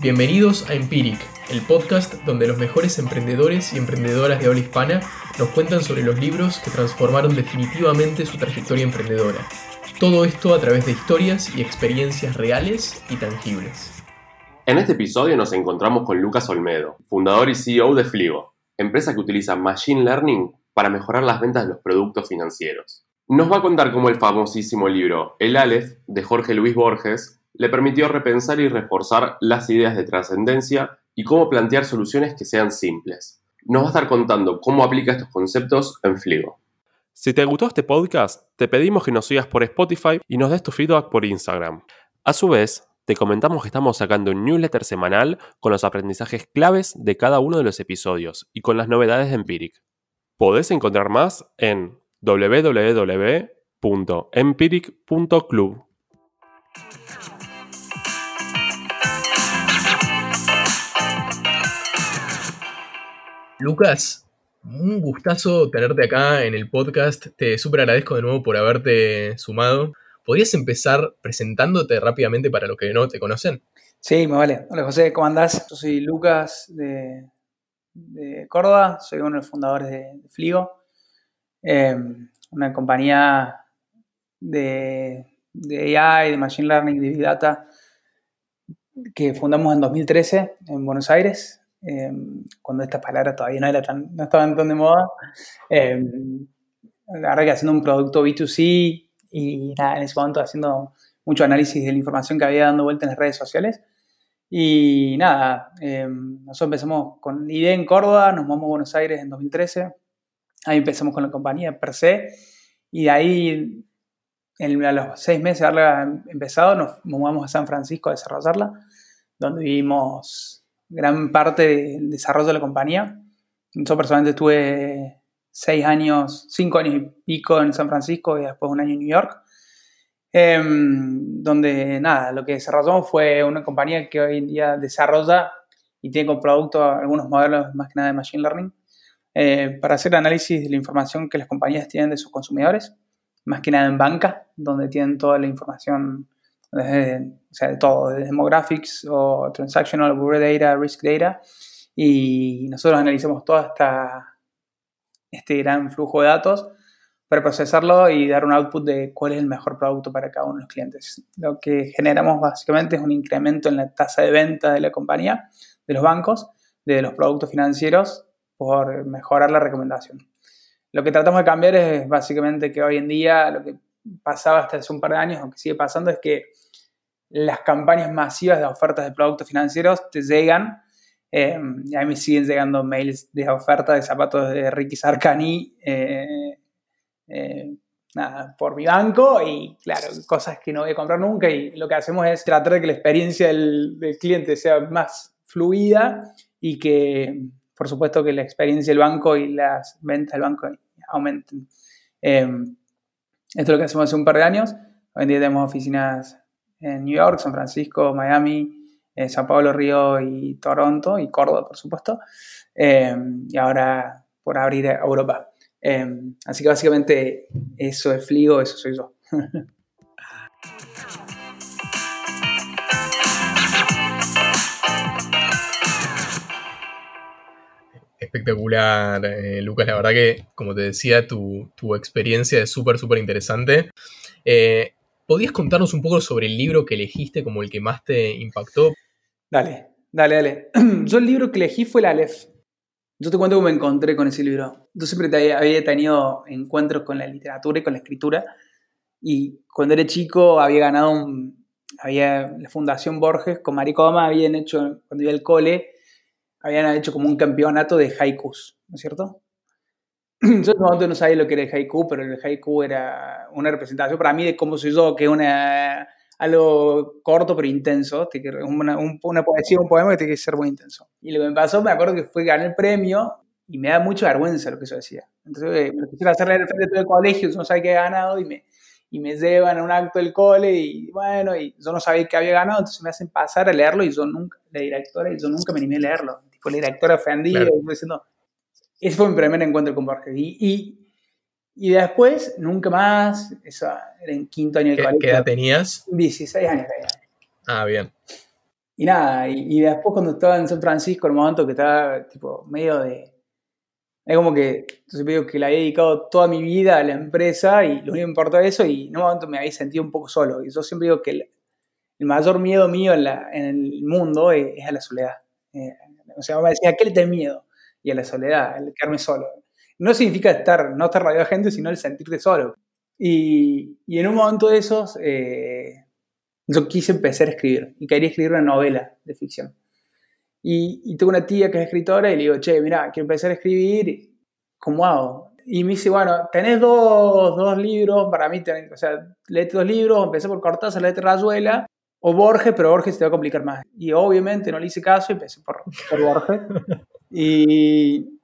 Bienvenidos a Empiric, el podcast donde los mejores emprendedores y emprendedoras de habla hispana nos cuentan sobre los libros que transformaron definitivamente su trayectoria emprendedora. Todo esto a través de historias y experiencias reales y tangibles. En este episodio nos encontramos con Lucas Olmedo, fundador y CEO de Fligo, empresa que utiliza Machine Learning para mejorar las ventas de los productos financieros. Nos va a contar cómo el famosísimo libro El Aleph de Jorge Luis Borges le permitió repensar y reforzar las ideas de trascendencia y cómo plantear soluciones que sean simples. Nos va a estar contando cómo aplica estos conceptos en Fligo. Si te gustó este podcast, te pedimos que nos sigas por Spotify y nos des tu feedback por Instagram. A su vez, te comentamos que estamos sacando un newsletter semanal con los aprendizajes claves de cada uno de los episodios y con las novedades de Empiric. Podés encontrar más en www.empiric.club. Lucas, un gustazo tenerte acá en el podcast. Te súper agradezco de nuevo por haberte sumado. ¿Podrías empezar presentándote rápidamente para los que no te conocen? Sí, me vale. Hola José, ¿cómo andás? Yo soy Lucas de, Córdoba, soy uno de los fundadores de, Fligo, em, una compañía de, de AI, de Machine Learning, de Big Data, que fundamos en 2013 en Buenos Aires. Em, cuando estas palabras todavía no, era tan, no estaban tan de moda. Eh, la verdad que haciendo un producto B2C y nada, en ese momento haciendo mucho análisis de la información que había dando vuelta en las redes sociales. Y nada, em, nosotros empezamos con la idea en Córdoba, nos mudamos a Buenos Aires en 2013. Ahí empezamos con la compañía per se. Y de ahí, a los seis meses de haberla empezado, nos mudamos a San Francisco a desarrollarla, donde vivimos gran parte del desarrollo de la compañía. Yo personalmente estuve seis años, cinco años y pico en San Francisco y después un año en New York, em, donde nada, lo que desarrollamos fue una compañía que hoy en día desarrolla y tiene como producto algunos modelos más que nada de Machine Learning eh, para hacer análisis de la información que las compañías tienen de sus consumidores, más que nada en banca, donde tienen toda la información desde, o sea, de todo, de demographics o transactional, bureau data, risk data, y nosotros analizamos todo esta, este gran flujo de datos para procesarlo y dar un output de cuál es el mejor producto para cada uno de los clientes. Lo que generamos básicamente es un incremento en la tasa de venta de la compañía, de los bancos, de los productos financieros, por mejorar la recomendación. Lo que tratamos de cambiar es básicamente que hoy en día lo que pasaba hasta hace un par de años, aunque sigue pasando, es que las campañas masivas de ofertas de productos financieros te llegan. Eh, a mí me siguen llegando mails de ofertas de zapatos de Ricky Sarkani eh, eh, por mi banco y claro, cosas que no voy a comprar nunca y lo que hacemos es tratar de que la experiencia del, del cliente sea más fluida y que por supuesto que la experiencia del banco y las ventas del banco aumenten. Esto es lo que hacemos hace un par de años. Hoy en día tenemos oficinas en New York, San Francisco, Miami, eh, San Pablo, Río y Toronto y Córdoba, por supuesto. Eh, y ahora por abrir Europa. Eh, así que básicamente eso es Fligo, eso soy yo. Espectacular, Lucas. La verdad que, como te decía, tu, experiencia es súper, súper interesante. ¿Podías contarnos un poco sobre el libro que elegiste como el que más te impactó? Dale, dale, dale. Yo el libro que elegí fue el Aleph. Yo te cuento cómo me encontré con ese libro. Yo siempre había tenido encuentros con la literatura y con la escritura. Y cuando era chico había ganado un, había la Fundación Borges con Maricoma habían hecho, cuando iba al cole, habían hecho como un campeonato de haikus, ¿no es cierto? Yo en momento no sabía lo que era el haiku, pero el haiku era una representación para mí de cómo soy yo, que es una, algo corto pero intenso, una, una poesía, un poema que tiene que ser muy intenso. Y lo que me pasó, me acuerdo que fue ganar el premio y me da mucha vergüenza lo que yo decía. Entonces eh, me lo quisiera hacer el frente de todo el colegio, no sabía que había ganado y me, y me llevan a un acto del cole y bueno, y yo no sabía que había ganado, entonces me hacen pasar a leerlo y yo nunca, la directora, y yo nunca me animé a leerlo. Tipo, la directora ofendida, claro. diciendo, ese fue mi primer encuentro con Borges. Y, y, después, nunca más, eso era en quinto año de colegio. ¿Qué edad tenías? 16 años. Ah, bien. y nada, y, después cuando estaba en San Francisco, un momento que estaba tipo medio de... Es como que, yo digo que le había dedicado toda mi vida a la empresa y lo único que me importaba eso y en un momento me había sentido un poco solo. Y yo siempre digo que el, mayor miedo mío en, la, en el mundo es, a la soledad. Eh, o sea, me decía, ¿a qué le tenés miedo? Y a la soledad, el quedarme solo. No significa estar, no estar rodeado de gente, sino el sentirte solo. Y, y en un momento de esos, eh, yo quise empezar a escribir y quería escribir una novela de ficción. Y, y, tengo una tía que es escritora y le digo, che, mira, quiero empezar a escribir, ¿cómo hago? Y me dice, bueno, tenés dos, dos libros, para mí, tenés, o sea, leete dos libros, empecé por Cortázar, leete Rayuela, o Borges, pero Borges te va a complicar más. Y obviamente no le hice caso y empecé por, por Borges. y,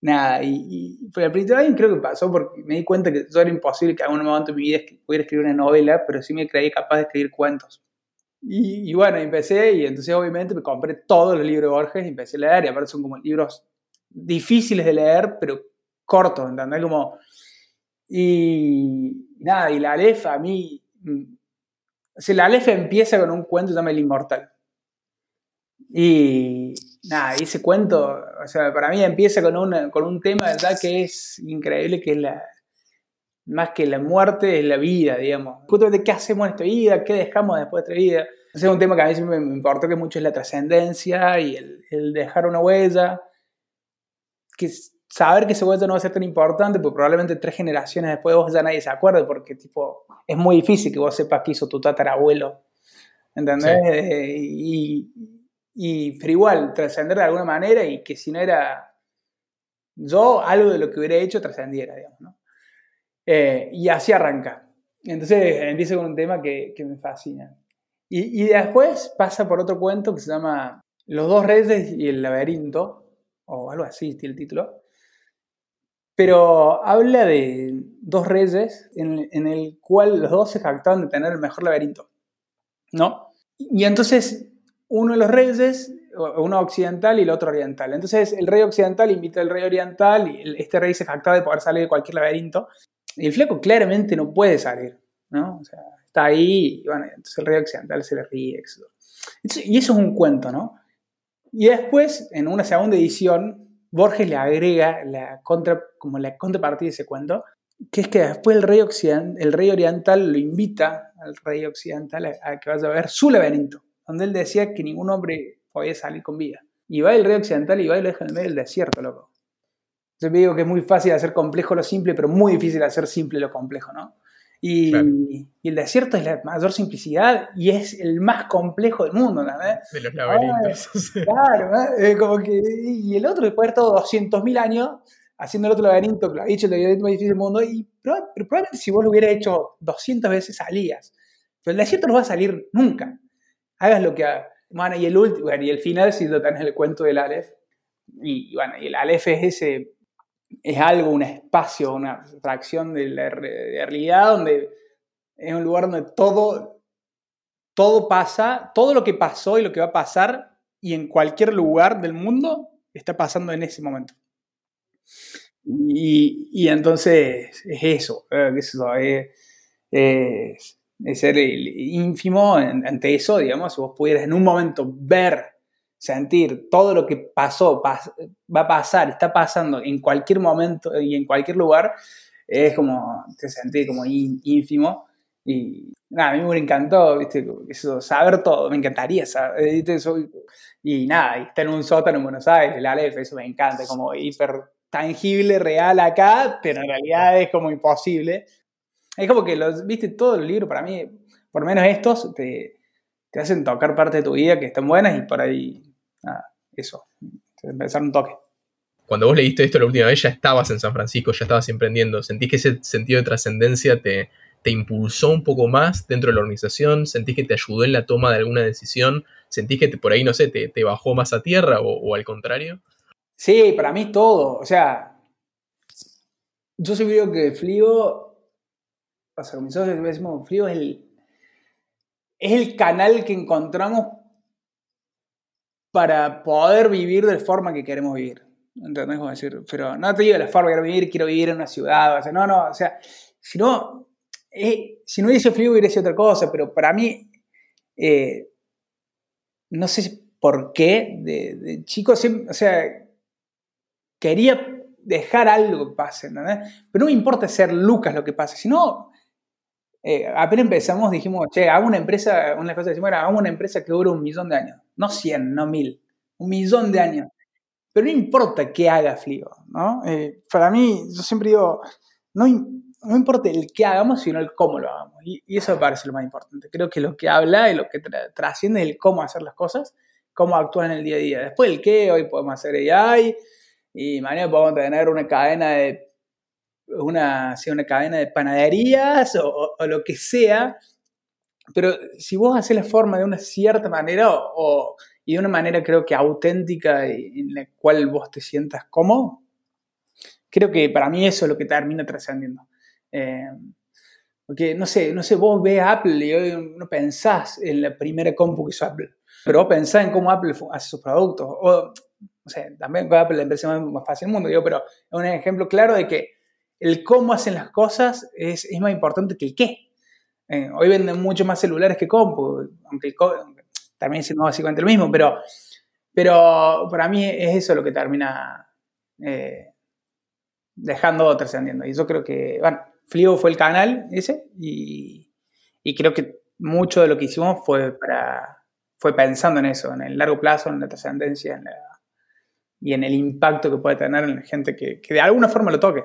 nada, y, y el principio año creo que pasó porque me di cuenta que eso era imposible que en algún momento de mi vida pudiera escribir una novela, pero sí me creí capaz de escribir cuentos. Y, bueno, empecé y entonces obviamente me compré todos los libros de Borges y empecé a leer y aparte son como libros difíciles de leer, pero cortos, ¿entendés? Como... Y nada, y la Aleph a mí... Sea, la Aleph empieza con un cuento llama El Inmortal. Y, nada, ese cuento, o sea, para mí empieza con, una, con un tema, ¿verdad? Que es increíble, que es la, más que la muerte, es la vida, digamos. Justamente, ¿qué hacemos en esta vida? ¿Qué dejamos después de esta vida? Ese es un tema que a mí me importó que mucho es la trascendencia y el, el, dejar una huella. Que saber que esa huella no va a ser tan importante, porque probablemente tres generaciones después de vos ya nadie se acuerde, porque tipo, es muy difícil que vos sepas qué hizo tu tatarabuelo. ¿Entendés? Eh, y, y, pero igual, trascender de alguna manera y que si no era yo, algo de lo que hubiera hecho trascendiera, digamos, ¿no? Eh, y así arranca. Entonces empieza con un tema que, que me fascina. Y, y, después pasa por otro cuento que se llama Los dos reyes y el laberinto, o algo así, el título. Pero habla de dos reyes en, el cual los dos se jactaban de tener el mejor laberinto, ¿no? Y entonces uno de los reyes, uno occidental y el otro oriental. Entonces el rey occidental invita al rey oriental y este rey se jacta de poder salir de cualquier laberinto. Y el flaco claramente no puede salir, ¿no? O sea, está ahí y bueno, entonces el rey occidental se le ríe. y eso es un cuento, ¿no? Y después, en una segunda edición, Borges le agrega la contra, como la contrapartida de ese cuento, que es que después el rey, el rey oriental lo invita al rey occidental a, a que vaya a ver su laberinto donde él decía que ningún hombre podía salir con vida. Y va el rey occidental y va y lo deja en el medio del desierto, loco. Yo me digo que es muy fácil hacer complejo lo simple, pero muy difícil hacer simple lo complejo, ¿no? Y, el desierto es la mayor simplicidad y es el más complejo del mundo, ¿no? De los laberintos. claro, ¿no? como que, y el otro, después de haber estado 200.000 años haciendo el otro laberinto, que lo ha dicho el laberinto más difícil del mundo, y probablemente si vos lo hubieras hecho 200 veces salías. Pero el desierto no va a salir nunca hagas lo que hagas. Bueno, y el último, y el final si lo tenés el cuento del Aleph. Y, bueno, y el Aleph es ese, es algo, un espacio, una fracción de la realidad donde es un lugar donde todo, todo pasa, todo lo que pasó y lo que va a pasar y en cualquier lugar del mundo está pasando en ese momento. Y, y entonces es eso, es, eso es, es ser ínfimo ante eso, digamos, si vos pudieras en un momento ver, sentir todo lo que pasó, va a pasar, está pasando en cualquier momento y en cualquier lugar, es como, te sentís como ínfimo. Y nada, a mí me encantó, ¿viste? Eso, saber todo, me encantaría saber. Y nada, y estar en un sótano en Buenos Aires, el Aleph, eso me encanta, como hiper tangible, real acá, pero en realidad es como imposible. Es como que, los, viste, todo el libro para mí, por menos estos, te, te hacen tocar parte de tu vida que están buenas y por ahí, nada, eso, empezar un toque. Cuando vos leíste esto la última vez ya estabas en San Francisco, ya estabas emprendiendo, ¿sentís que ese sentido de trascendencia te, te impulsó un poco más dentro de la organización? ¿Sentís que te ayudó en la toma de alguna decisión? ¿Sentís que te, por ahí, no sé, te, te bajó más a tierra o, o, al contrario? Sí, para mí todo. O sea, yo siempre digo que Fligo pasa con mis socios, decimos, frío es el, es el canal que encontramos para poder vivir de la forma que queremos vivir. ¿Entendés? Como decir, pero no te digo la forma que quiero vivir, quiero vivir en una ciudad, o sea, no, no, o sea, si no, eh, si no hubiese frío hubiera sido otra cosa, pero para mí, eh, no sé por qué, de, chico, o sea, quería dejar algo que pase, ¿entendés? Pero no me importa ser Lucas lo que pase, sino eh, apenas empezamos dijimos, che, hago una empresa, una cosa decimos era, hago una empresa que dure un millón de años, no 100, no mil, un millón de años. Pero no importa qué haga Fligo, ¿no? Eh, para mí, yo siempre digo, no, no importa el qué hagamos, sino el cómo lo hagamos. Y, eso me parece lo más importante. Creo que lo que habla y lo que trasciende es el cómo hacer las cosas, cómo actuar en el día a día. Después el qué, hoy podemos hacer AI, y mañana podemos tener una cadena de una, una cadena de panaderías o, lo que sea, pero si vos haces la forma de una cierta manera o, y de una manera creo que auténtica en la cual vos te sientas cómodo, creo que para mí eso es lo que termina trascendiendo. Eh, porque, no sé, no sé, vos ves Apple y hoy no pensás en la primera compu que hizo Apple, pero vos pensás en cómo Apple hace sus productos. O, o sea, también con Apple la empresa más, fácil del mundo, digo, pero es un ejemplo claro de que el cómo hacen las cosas es, más importante que el qué. Eh, hoy venden mucho más celulares que compu, aunque el también es básicamente lo mismo, pero, pero para mí es eso lo que termina eh, dejando trascendiendo. Y yo creo que, bueno, Fligo fue el canal ese y, creo que mucho de lo que hicimos fue pensando en eso, en el largo plazo, en la trascendencia, y en el impacto que puede tener en la gente que, de alguna forma lo toque.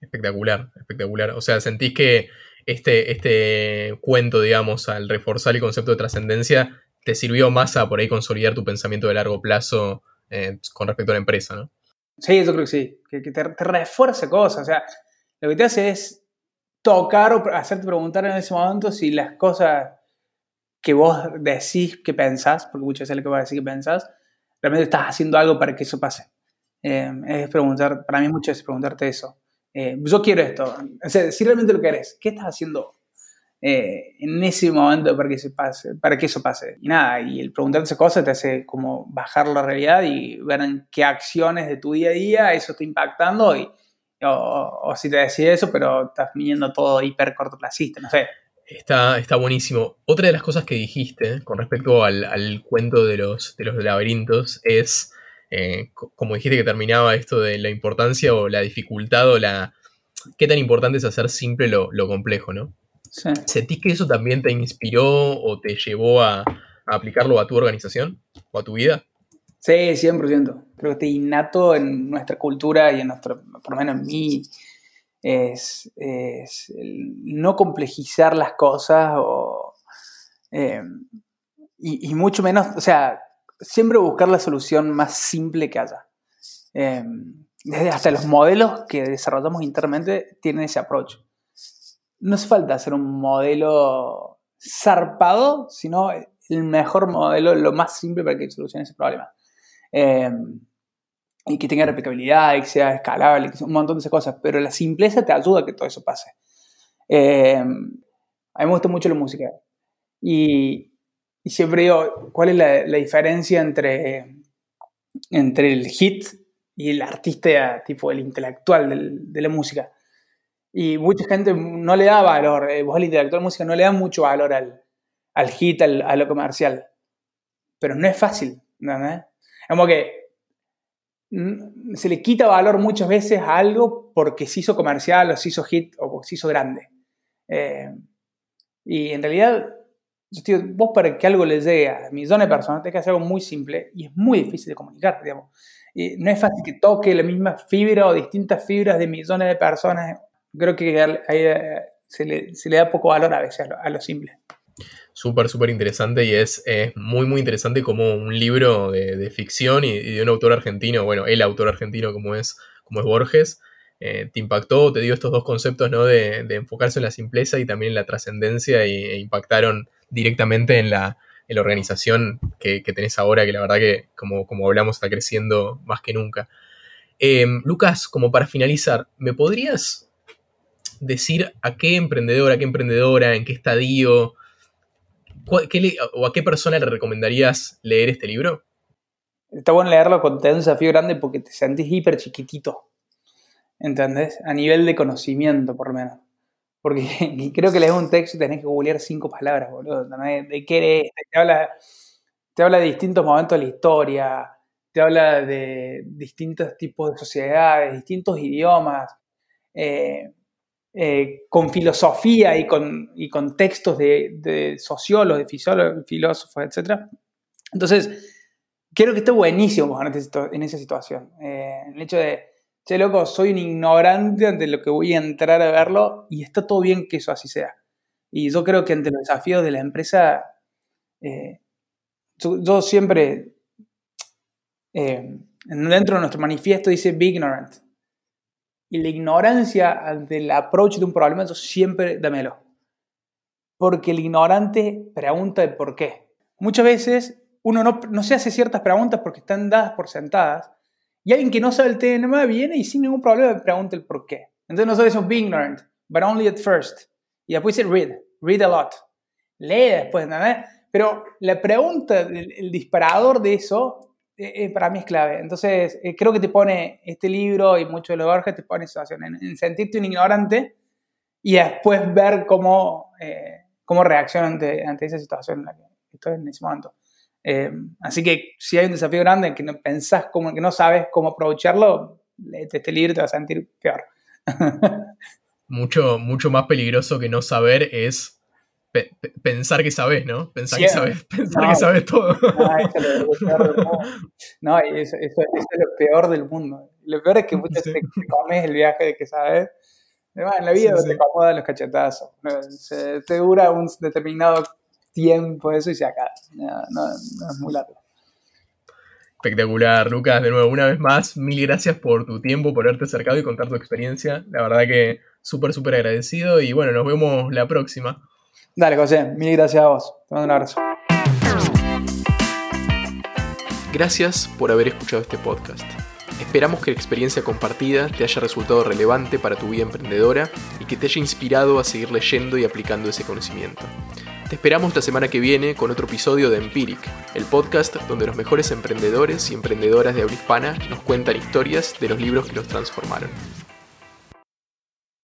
Espectacular, espectacular. O sea, sentís que este, este cuento, digamos, al reforzar el concepto de trascendencia, te sirvió más a por ahí consolidar tu pensamiento de largo plazo eh, con respecto a la empresa, ¿no? Sí, yo creo que sí, que, te, te, refuerza cosas. O sea, lo que te hace es tocar o hacerte preguntar en ese momento si las cosas que vos decís que pensás, porque muchas veces lo que vas a decir que pensás, realmente estás haciendo algo para que eso pase. Eh, es preguntar, para mí mucho es preguntarte eso. Eh, yo quiero esto. Si realmente lo querés, ¿qué estás haciendo eh, en ese momento para que, eso pase, para que eso pase? Y nada, y el preguntarte esas cosas te hace como bajar la realidad y ver en qué acciones de tu día a día eso está impactando y, o, si te decís eso, pero estás viniendo todo hiper cortoplacista, no sé. Está, está buenísimo. Otra de las cosas que dijiste con respecto al, cuento de los, de los laberintos es, eh, como dijiste que terminaba esto de la importancia o la dificultad o la... ¿Qué tan importante es hacer simple lo, complejo, no? Sí. ¿Sentís que eso también te inspiró o te llevó a, aplicarlo a tu organización o a tu vida? Sí, 100%. Creo que está innato en nuestra cultura y en nuestro, por lo menos en mi es, no complejizar las cosas eh, y, mucho menos, o sea, siempre buscar la solución más simple que haya. Eh, desde hasta los modelos que desarrollamos internamente tienen ese approach. No hace falta hacer un modelo zarpado, sino el mejor modelo, lo más simple para que solucione ese problema. Eh, y que tenga replicabilidad, y que sea escalable, que un montón de esas cosas, pero la simpleza te ayuda a que todo eso pase. Eh, a mí me gusta mucho la música y, y siempre digo, ¿cuál es la, la, diferencia entre, entre el hit y el artista, tipo el intelectual del, de la música? Y mucha gente no le da valor, eh, vos el intelectual de música no le da mucho valor al, al hit, al, a lo comercial, pero no es fácil, ¿no? Es como que se le quita valor muchas veces a algo porque se hizo comercial o se hizo hit o se hizo grande. Eh, y en realidad, vos para que algo le llegue a millones de personas, tenés que hacer algo muy simple y es muy difícil de comunicar, digamos. Y no es fácil que toque la misma fibra o distintas fibras de millones de personas. Creo que eh, se, le, se, le, da poco valor a veces a lo simple súper, súper interesante y es, muy, muy interesante como un libro de, ficción y, de un autor argentino, bueno, el autor argentino como es, como es Borges, eh, te impactó, te dio estos dos conceptos, ¿no? De, enfocarse en la simpleza y también en la trascendencia e impactaron directamente en la, organización que, tenés ahora, que la verdad que, como, como hablamos, está creciendo más que nunca. Eh, Lucas, como para finalizar, ¿me podrías decir a qué emprendedor, a qué emprendedora, en qué estadio, ¿O a qué persona le recomendarías leer este libro? Está bueno leerlo con un desafío grande porque te sentís hiper chiquitito. ¿Entendés? A nivel de conocimiento, por lo menos. Porque creo que lees un texto y tenés que googlear cinco palabras, boludo. ¿De qué eres? Te habla de distintos momentos de la historia, te habla de distintos tipos de sociedades, distintos idiomas, eh, eh, con filosofía y con, y con textos de, de sociólogos, de filósofos, etc. Entonces, creo que está buenísimo en esa situación. Eh, el hecho de, che, loco, soy un ignorante ante lo que voy a entrar a verlo y está todo bien que eso así sea. Y yo creo que ante los desafíos de la empresa, yo, siempre, dentro de nuestro manifiesto dice be ignorant. Y la ignorancia ante el approach de un problema, eso siempre dámelo. Porque el ignorante pregunta el por qué. Muchas veces uno no, no, se hace ciertas preguntas porque están dadas por sentadas. Y alguien que no sabe el tema viene y sin ningún problema pregunta el por qué. Entonces nosotros decimos be ignorant, but only at first. Y después dice read, read a lot. Lee después, ¿no? Pero la pregunta, el disparador de eso eh, eh, para mí es clave. Entonces, eh, creo que te pone este libro y mucho de lo Borges te pone situación en, sentirte un ignorante y después ver cómo, cómo reacciona ante, ante, esa situación en la que estoy en ese momento. Así que si hay un desafío grande en que no pensás cómo, que no sabes cómo aprovecharlo, este libro te va a sentir peor. mucho, mucho más peligroso que no saber es pensar que sabes, ¿no? Pensar que sabes, pensar que sabes todo. No, eso, es lo peor del mundo. Lo peor es que muchas veces te comes el viaje de que sabes. en la vida te acomodan los cachetazos. te dura un determinado tiempo eso y se acaba. No, es muy largo. Espectacular, Lucas. De nuevo, una vez más, mil gracias por tu tiempo, por haberte acercado y contar tu experiencia. La verdad que súper, súper agradecido y bueno, nos vemos la próxima. Dale, José, mil gracias a vos. Te mando un abrazo. Gracias por haber escuchado este podcast. Esperamos que la experiencia compartida te haya resultado relevante para tu vida emprendedora y que te haya inspirado a seguir leyendo y aplicando ese conocimiento. Te esperamos la semana que viene con otro episodio de Empiric, el podcast donde los mejores emprendedores y emprendedoras de habla hispana nos cuentan historias de los libros que los transformaron.